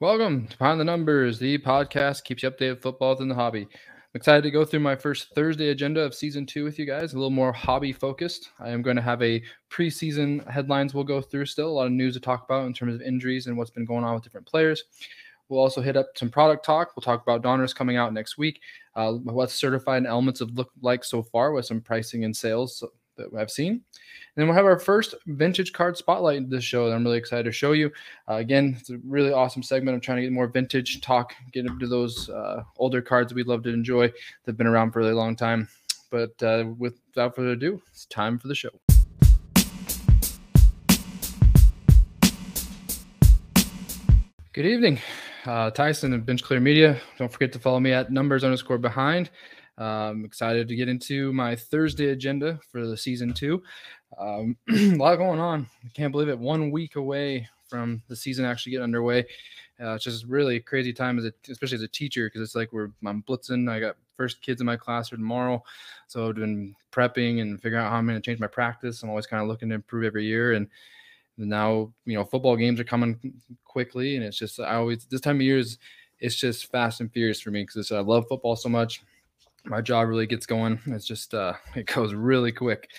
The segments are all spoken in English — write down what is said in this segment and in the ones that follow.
Welcome to Behind the Numbers, the podcast keeps you updated football within the hobby. I'm excited to go through my first Thursday agenda of season two with you guys, a little more hobby focused. I am going to have a preseason headlines we'll go through still, a lot of news to talk about in terms of injuries and what's been going on with different players. We'll also hit up some product talk. We'll talk about Donruss coming out next week, uh, what certified elements have looked like so far with some pricing and sales that I've seen. And then we'll have our first vintage card spotlight in this show that I'm really excited to show you. Uh, again, it's a really awesome segment. I'm trying to get more vintage talk, get into those uh, older cards we'd love to enjoy that have been around for a really long time. But uh, without further ado, it's time for the show. Good evening, uh, Tyson of Bench Clear Media. Don't forget to follow me at numbers underscore behind. I'm excited to get into my Thursday agenda for the season two. Um, a lot going on. I can't believe it. One week away from the season actually getting underway. Uh, it's just really a crazy time as a, especially as a teacher, because it's like we're I'm blitzing. I got first kids in my class for tomorrow, so I've been prepping and figuring out how I'm going to change my practice. I'm always kind of looking to improve every year, and now you know football games are coming quickly, and it's just I always this time of year is it's just fast and furious for me because I love football so much my job really gets going. It's just uh, it goes really quick.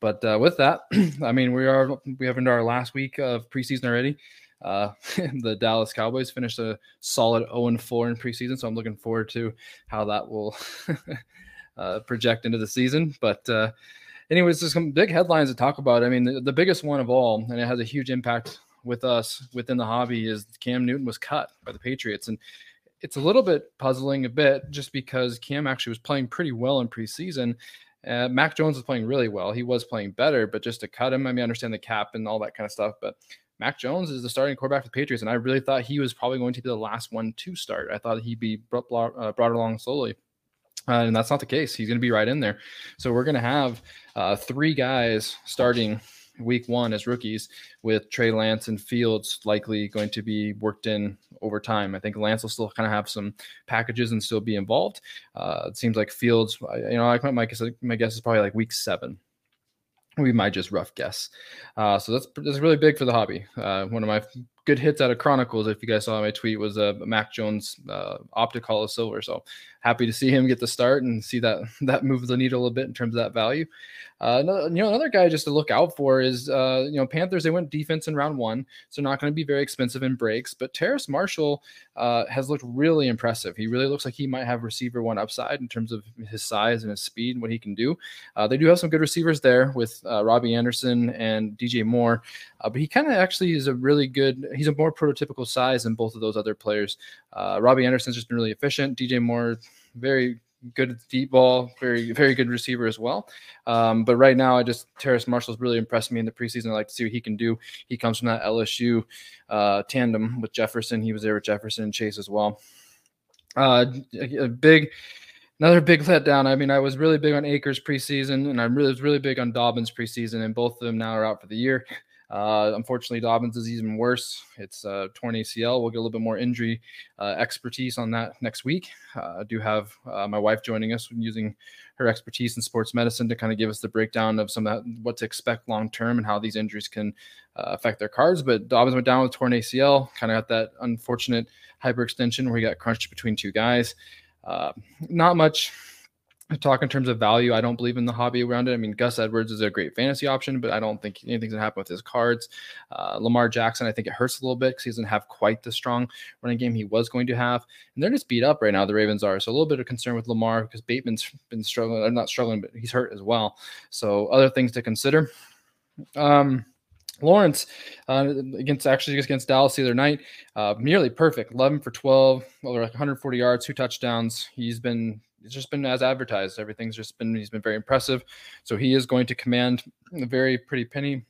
But uh, with that, I mean we are we have into our last week of preseason already. Uh, the Dallas Cowboys finished a solid 0 and 4 in preseason, so I'm looking forward to how that will uh, project into the season. But uh, anyways, there's some big headlines to talk about. I mean, the, the biggest one of all, and it has a huge impact with us within the hobby, is Cam Newton was cut by the Patriots, and it's a little bit puzzling a bit just because Cam actually was playing pretty well in preseason. Uh, Mac Jones was playing really well. He was playing better, but just to cut him, I mean, I understand the cap and all that kind of stuff, but Mac Jones is the starting quarterback for the Patriots, and I really thought he was probably going to be the last one to start. I thought he'd be brought, uh, brought along slowly. Uh, and that's not the case. He's going to be right in there. So we're going to have uh, three guys starting week one as rookies, with Trey Lance and Fields likely going to be worked in over time. I think Lance will still kind of have some packages and still be involved. Uh, it seems like Fields, you know, I my guess, my guess is probably like week seven. We might just rough guess. Uh, so that's that's really big for the hobby. Uh, one of my good hits out of Chronicles, if you guys saw my tweet, was uh, Mac Jones uh, Optic Holo Silver. So happy to see him get the start and see that that move the needle a bit in terms of that value. Uh, another, you know, another guy just to look out for is, uh, you know, Panthers. They went defense in round one, so not going to be very expensive in breaks. But Terrace Marshall uh, has looked really impressive. He really looks like he might have receiver one upside in terms of his size and his speed and what he can do. Uh, they do have some good receivers there with uh, Robbie Anderson and DJ Moore, uh, but he kind of actually is a really good. He's a more prototypical size than both of those other players. Robbie Anderson's just been really efficient. DJ Moore very good deep ball, very very good receiver as well. Um, but right now, I just Terrace Marshall's really impressed me in the preseason. I like to see what he can do. He comes from that LSU uh, tandem with Jefferson. He was there with Jefferson and Chase as well. Uh, a, a big. Another big letdown. I mean, I was really big on Akers preseason, and I really was really big on Dobbins preseason, and both of them now are out for the year. Uh, unfortunately, Dobbins is even worse. It's uh, torn ACL. We'll get a little bit more injury uh, expertise on that next week. Uh, I do have uh, my wife joining us using her expertise in sports medicine to kind of give us the breakdown of some of that, what to expect long term and how these injuries can uh, affect their cards. But Dobbins went down with torn ACL, kind of got that unfortunate hyperextension where he got crunched between two guys. not much talk in terms of value, I don't believe in the hobby around it. I mean, Gus Edwards is a great fantasy option, but I don't think anything's gonna happen with his cards. Uh, Lamar Jackson, I think it hurts a little bit because he doesn't have quite the strong running game he was going to have, and they're just beat up right now. The Ravens are so a little bit of concern with Lamar because Bateman's been struggling. I'm not struggling, but he's hurt as well. So other things to consider. Um, Lawrence uh, against actually against Dallas the other night, uh, nearly perfect, 11 for 12, over 140 yards, two touchdowns. He's been it's just been as advertised. Everything's just been he's been very impressive. So he is going to command a very pretty penny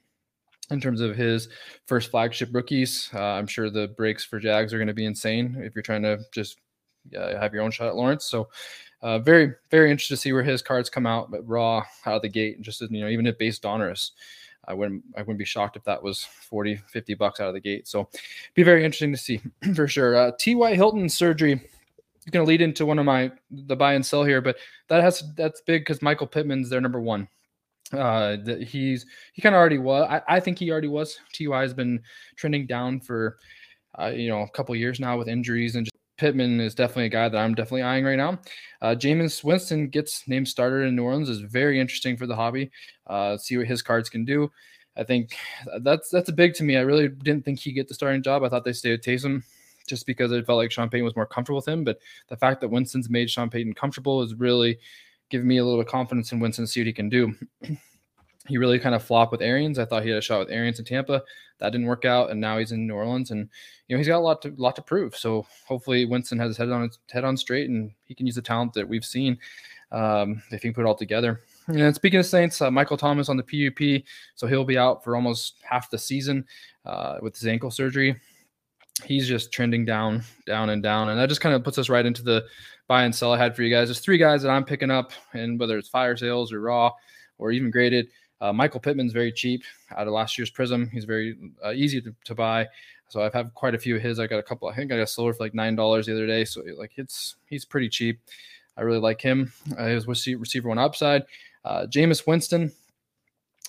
in terms of his first flagship rookies. Uh, I'm sure the breaks for Jags are going to be insane if you're trying to just uh, have your own shot at Lawrence. So uh, very very interested to see where his cards come out, but raw out of the gate. And just you know, even if based Donruss. I wouldn't I wouldn't be shocked if that was 40, 50 bucks out of the gate. So be very interesting to see for sure. Uh, T.Y. Hilton surgery going to lead into one of my the buy and sell here, but that has that's big because Michael Pittman's their number one. Uh, he's he kind of already was. I, I think he already was. Ty has been trending down for uh, you know, a couple years now with injuries and just Pittman is definitely a guy that I'm definitely eyeing right now. Uh, Jameis Winston gets named starter in New Orleans is very interesting for the hobby. Uh, see what his cards can do. I think that's that's a big to me. I really didn't think he'd get the starting job. I thought they stayed with Taysom just because it felt like Sean Payton was more comfortable with him. But the fact that Winston's made Sean Payton comfortable is really giving me a little bit of confidence in Winston to see what he can do. he really kind of flopped with Arians. I thought he had a shot with Arians in Tampa. That didn't work out, and now he's in New Orleans, and you know he's got a lot to lot to prove. So hopefully Winston has his head on his head on straight, and he can use the talent that we've seen um, if he can put it all together. And speaking of Saints, uh, Michael Thomas on the PUP, so he'll be out for almost half the season uh, with his ankle surgery. He's just trending down, down, and down, and that just kind of puts us right into the buy and sell I had for you guys. There's three guys that I'm picking up, and whether it's fire sales or raw or even graded, uh, Michael Pittman's very cheap out of last year's Prizm. He's very uh, easy to, to, buy. So I've had quite a few of his. I got a couple. I think I got sold for like nine dollars the other day. So like it's he's pretty cheap. I really like him. Uh, his receiver one upside. Uh, Jameis Winston.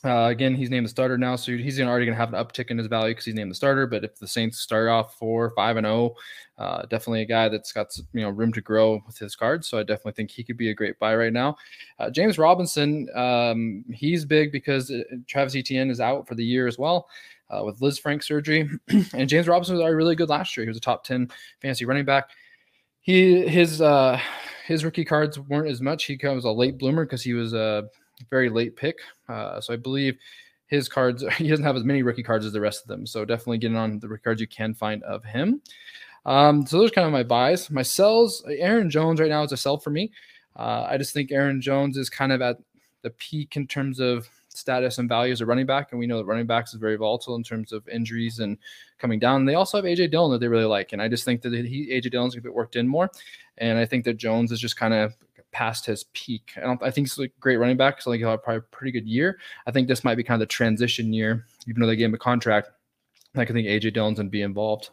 Uh, again, he's named the starter now, so he's already going to have an uptick in his value because he's named the starter. But if the Saints start off four, five, and zero, oh, uh, definitely a guy that's got you know room to grow with his cards. So I definitely think he could be a great buy right now. Uh, James Robinson, um, he's big because uh, Travis Etienne is out for the year as well. Uh, with Lisfranc surgery, and James Robinson was already really good last year. He was a top ten fantasy running back. He his uh, his rookie cards weren't as much. He was a late bloomer because he was a very late pick. Uh, so I believe his cards, he doesn't have as many rookie cards as the rest of them. So definitely getting on the cards you can find of him. Um, so those are kind of my buys. My sells, Aaron Jones right now is a sell for me. Uh, I just think Aaron Jones is kind of at the peak in terms of status and value as a running back. And we know that running backs is very volatile in terms of injuries and coming down. They also have AJ Dillon that they really like. And I just think that he AJ Dillon's gonna get worked in more. And I think that Jones is just kind of past his peak. I don't I think he's a great running back. So I think he'll have probably a pretty good year. I think this might be kind of the transition year, even though they gave him a contract. I can think AJ Dillon's and be involved.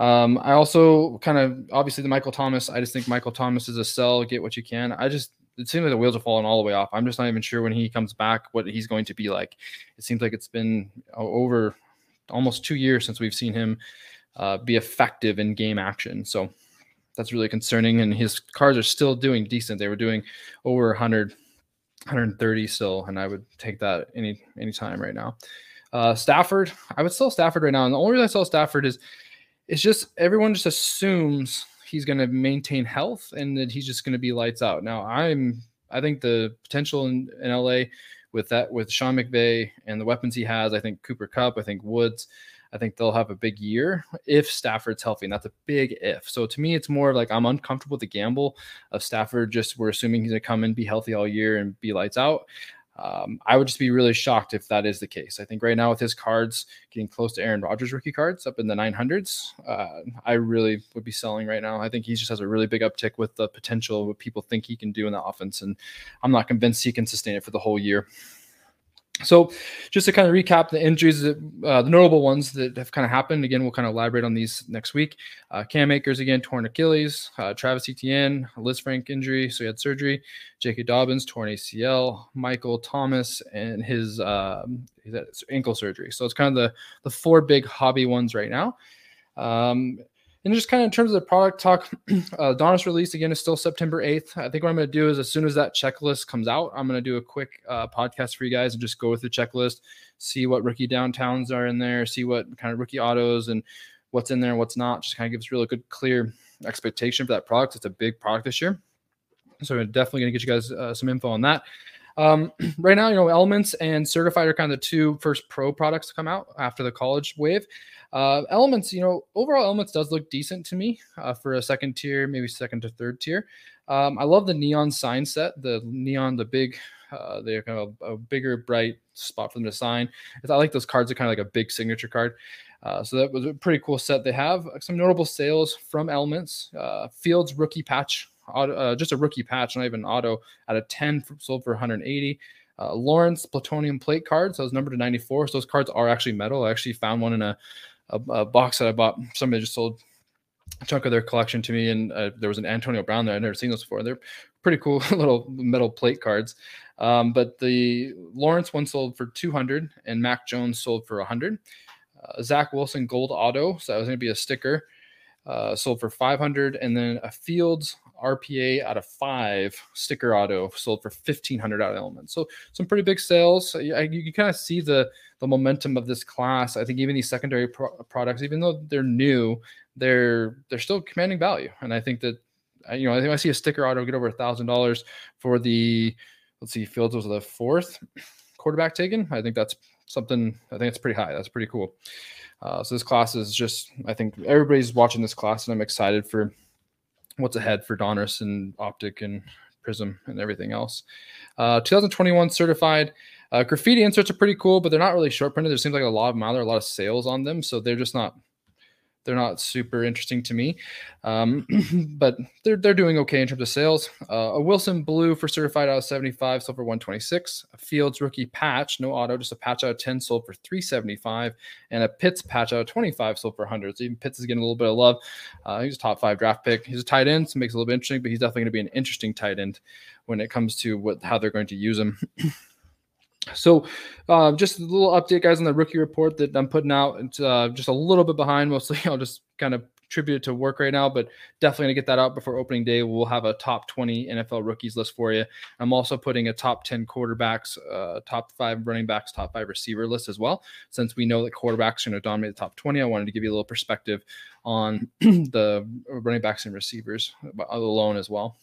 Um, I also kind of obviously the Michael Thomas. I just think Michael Thomas is a sell. Get what you can. I just it seems like the wheels are falling all the way off. I'm just not even sure when he comes back what he's going to be like. It seems like it's been over almost two years since we've seen him uh, be effective in game action. So that's really concerning. And his cars are still doing decent. They were doing over 100, 130 still, and I would take that any any time right now. Uh, Stafford, I would sell Stafford right now, and the only reason I sell Stafford is it's just everyone just assumes he's going to maintain health and that he's just going to be lights out. Now, I'm I think the potential in, in LA with that with Sean McVay and the weapons he has, I think Cooper Kupp, I think Woods, I think they'll have a big year if Stafford's healthy, and that's a big if. So to me, it's more like I'm uncomfortable with the gamble of Stafford. Just we're assuming he's gonna come and be healthy all year and be lights out. Um, I would just be really shocked if that is the case. I think right now with his cards getting close to Aaron Rodgers rookie cards up in the 900s, uh, I really would be selling right now. I think he just has a really big uptick with the potential what people think he can do in the offense, and I'm not convinced he can sustain it for the whole year. So, just to kind of recap the injuries, uh, the notable ones that have kind of happened. Again, we'll kind of elaborate on these next week. Uh, Cam Akers again torn Achilles. Uh, Travis Etienne Lisfranc injury, so he had surgery. J.K. Dobbins torn ACL. Michael Thomas and his uh, ankle surgery. So it's kind of the the four big hobby ones right now. Um, and just kind of in terms of the product talk, uh, Donruss release again is still September 8th. I think what I'm going to do is as soon as that checklist comes out, I'm going to do a quick uh, podcast for you guys and just go with the checklist, see what rookie downtowns are in there, see what kind of rookie autos and what's in there, and what's not. Just kind of gives really good, clear expectation for that product. It's a big product this year. So definitely going to get you guys uh, some info on that. Um, right now, you know, Elements and Certified are kind of the two first pro products to come out after the college wave. Uh, elements, you know, overall Elements does look decent to me uh, for a second tier, maybe second to third tier. Um, I love the neon sign set, the neon, the big, uh, they're kind of a, a, bigger, bright spot for them to sign. I like those cards are kind of like a big signature card. Uh, so that was a pretty cool set they have. Some notable sales from Elements. Uh, Fields rookie patch, auto, uh, just a rookie patch, not even auto, out of 10 sold for 180. Uh, Lawrence Plutonium plate cards, those numbered to 94. So those cards are actually metal. I actually found one in a a, a box that I bought. Somebody just sold a chunk of their collection to me, and uh, there was an Antonio Brown there. I'd never seen those before. They're pretty cool little metal plate cards. Um, but the Lawrence one sold for 200, and Mac Jones sold for 100. uh, Zach Wilson Gold Auto. So that was going to be a sticker. Uh, sold for 500 and then a Fields RPA out of five sticker auto sold for 1500 out of elements. So some pretty big sales. You, you, you kind of see the the momentum of this class. I think even these secondary pro- products, even though they're new, they're they're still commanding value. And I think that you know I think I see a sticker auto get over a thousand dollars for the let's see Fields was the fourth quarterback taken. I think that's something. I think it's pretty high. That's pretty cool. Uh, so this class is just I think everybody's watching this class, and I'm excited for what's ahead for Donruss and Optic and Prizm and everything else. Uh, 2021 certified. Uh, graffiti inserts are pretty cool, but they're not really short printed. There seems like a lot of them out there, a lot of sales on them, so they're just not they're not super interesting to me, um, but they're they're doing okay in terms of sales. Uh, a Wilson Blue for certified out of 75 sold for 126. A Fields rookie patch, no auto, just a patch out of 10 sold for 375, and a Pitts patch out of 25 sold for 100. So even Pitts is getting a little bit of love. Uh, he's a top five draft pick. He's a tight end, so makes it a little bit interesting, but he's definitely going to be an interesting tight end when it comes to what how they're going to use him. So, uh, just a little update, guys, on the rookie report that I'm putting out. It's uh, just a little bit behind. Mostly, I'll just kind of tribute it to work right now, but definitely gonna get that out before opening day. We'll have a top 20 NFL rookies list for you. I'm also putting a top 10 quarterbacks, uh, top five running backs, top five receiver list as well. Since we know that quarterbacks are gonna dominate the top 20, I wanted to give you a little perspective on the running backs and receivers alone as well.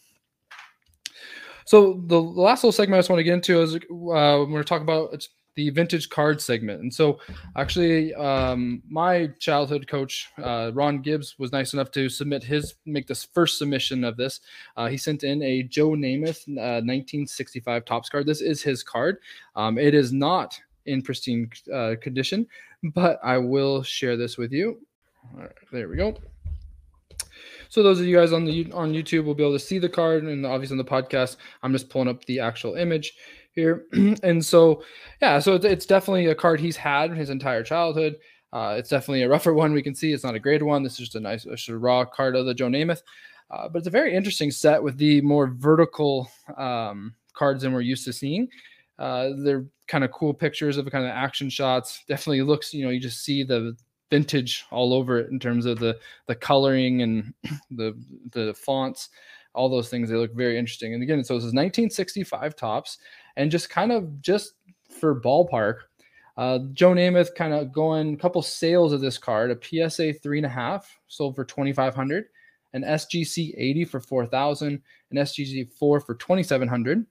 So the last little segment I just want to get into is uh, we're going to talk about the vintage card segment. And so, actually, um, my childhood coach, uh, Ron Gibbs, was nice enough to submit his make this first submission of this. Uh, he sent in a Joe Namath uh, 1965 Topps card. This is his card. Um, it is not in pristine uh, condition, but I will share this with you. there we go. So those of you guys on the on YouTube will be able to see the card, and obviously on the podcast, I'm just pulling up the actual image here. and so, yeah, so it's, it's, definitely a card he's had his entire childhood. Uh, it's definitely a rougher one. We can see it's not a graded one. This is just a nice, just a raw card of the Joe Namath. Uh, but it's a very interesting set with the more vertical um, cards than we're used to seeing. Uh, they're kind of cool pictures of kind of action shots. Definitely looks, you know, you just see the vintage all over it in terms of the the coloring and the the fonts all those things they look very interesting. And again so this is 1965 Topps. And just kind of just for ballpark uh, joe namath kind of going a couple sales of this card a psa three and a half sold for 2500 an sgc 80 for 4000 an sgc 4 for 2700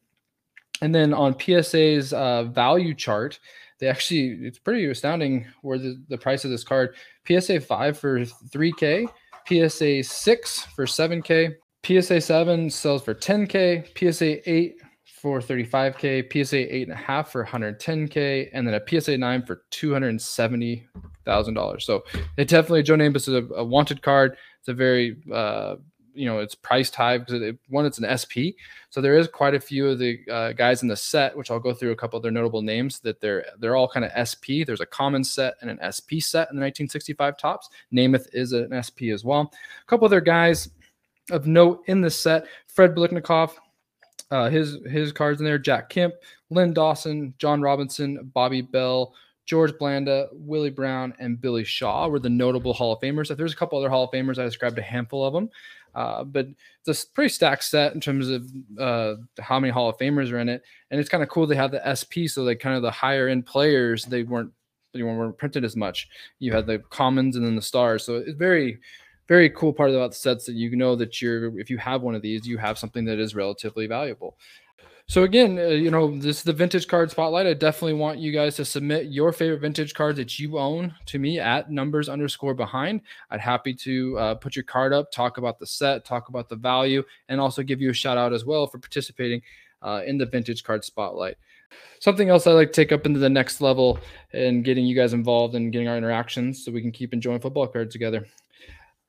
and then on psa's uh, value chart they actually it's pretty astounding where the, the price of this card. Psa 5 for 3k psa 6 for 7k psa 7 sells for 10k psa 8 for 35k psa 8.5 for 110k and then a psa 9 for $270000 so it definitely joe namath is a, a wanted card. It's a very uh, you know it's priced high because it, one it's an SP. So there is quite a few of the uh, guys in the set, which I'll go through a couple of their notable names that they're they're all kind of SP. There's a common set and an SP set in the 1965 Topps. Namath is an SP as well. A couple other guys of note in the set: Fred Biletnikoff, uh, his his cards in there. Jack Kemp, Len Dawson, John Robinson, Bobby Bell. George Blanda, Willie Brown, and Billy Shaw were the notable Hall of Famers. If there's a couple other Hall of Famers, I described a handful of them. Uh, but it's a pretty stacked set in terms of uh, how many Hall of Famers are in it, and it's kind of cool. They have the SP, so like kind of the higher end players, they weren't they weren't printed as much. You had the commons and then the stars, so it's very very cool part about the sets that you know that you're if you have one of these, you have something that is relatively valuable. So again, uh, you know, this is the vintage card spotlight. I definitely want you guys to submit your favorite vintage cards that you own to me at numbers underscore behind. I'd happy to uh, put your card up, talk about the set, talk about the value, and also give you a shout out as well for participating uh, in the vintage card spotlight. Something else I like to take up into the next level and getting you guys involved and getting our interactions so we can keep enjoying football cards together.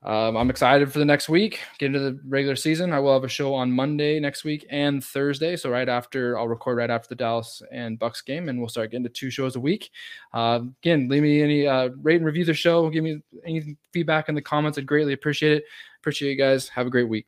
Um, I'm excited for the next week, get into the regular season. I will have a show on Monday next week and Thursday. So right after, I'll record right after the Dallas and Bucks game, and we'll start getting to two shows a week. Uh, again, leave me any uh, rate and review the show. Give me any feedback in the comments. I'd greatly appreciate it. Appreciate you guys. Have a great week.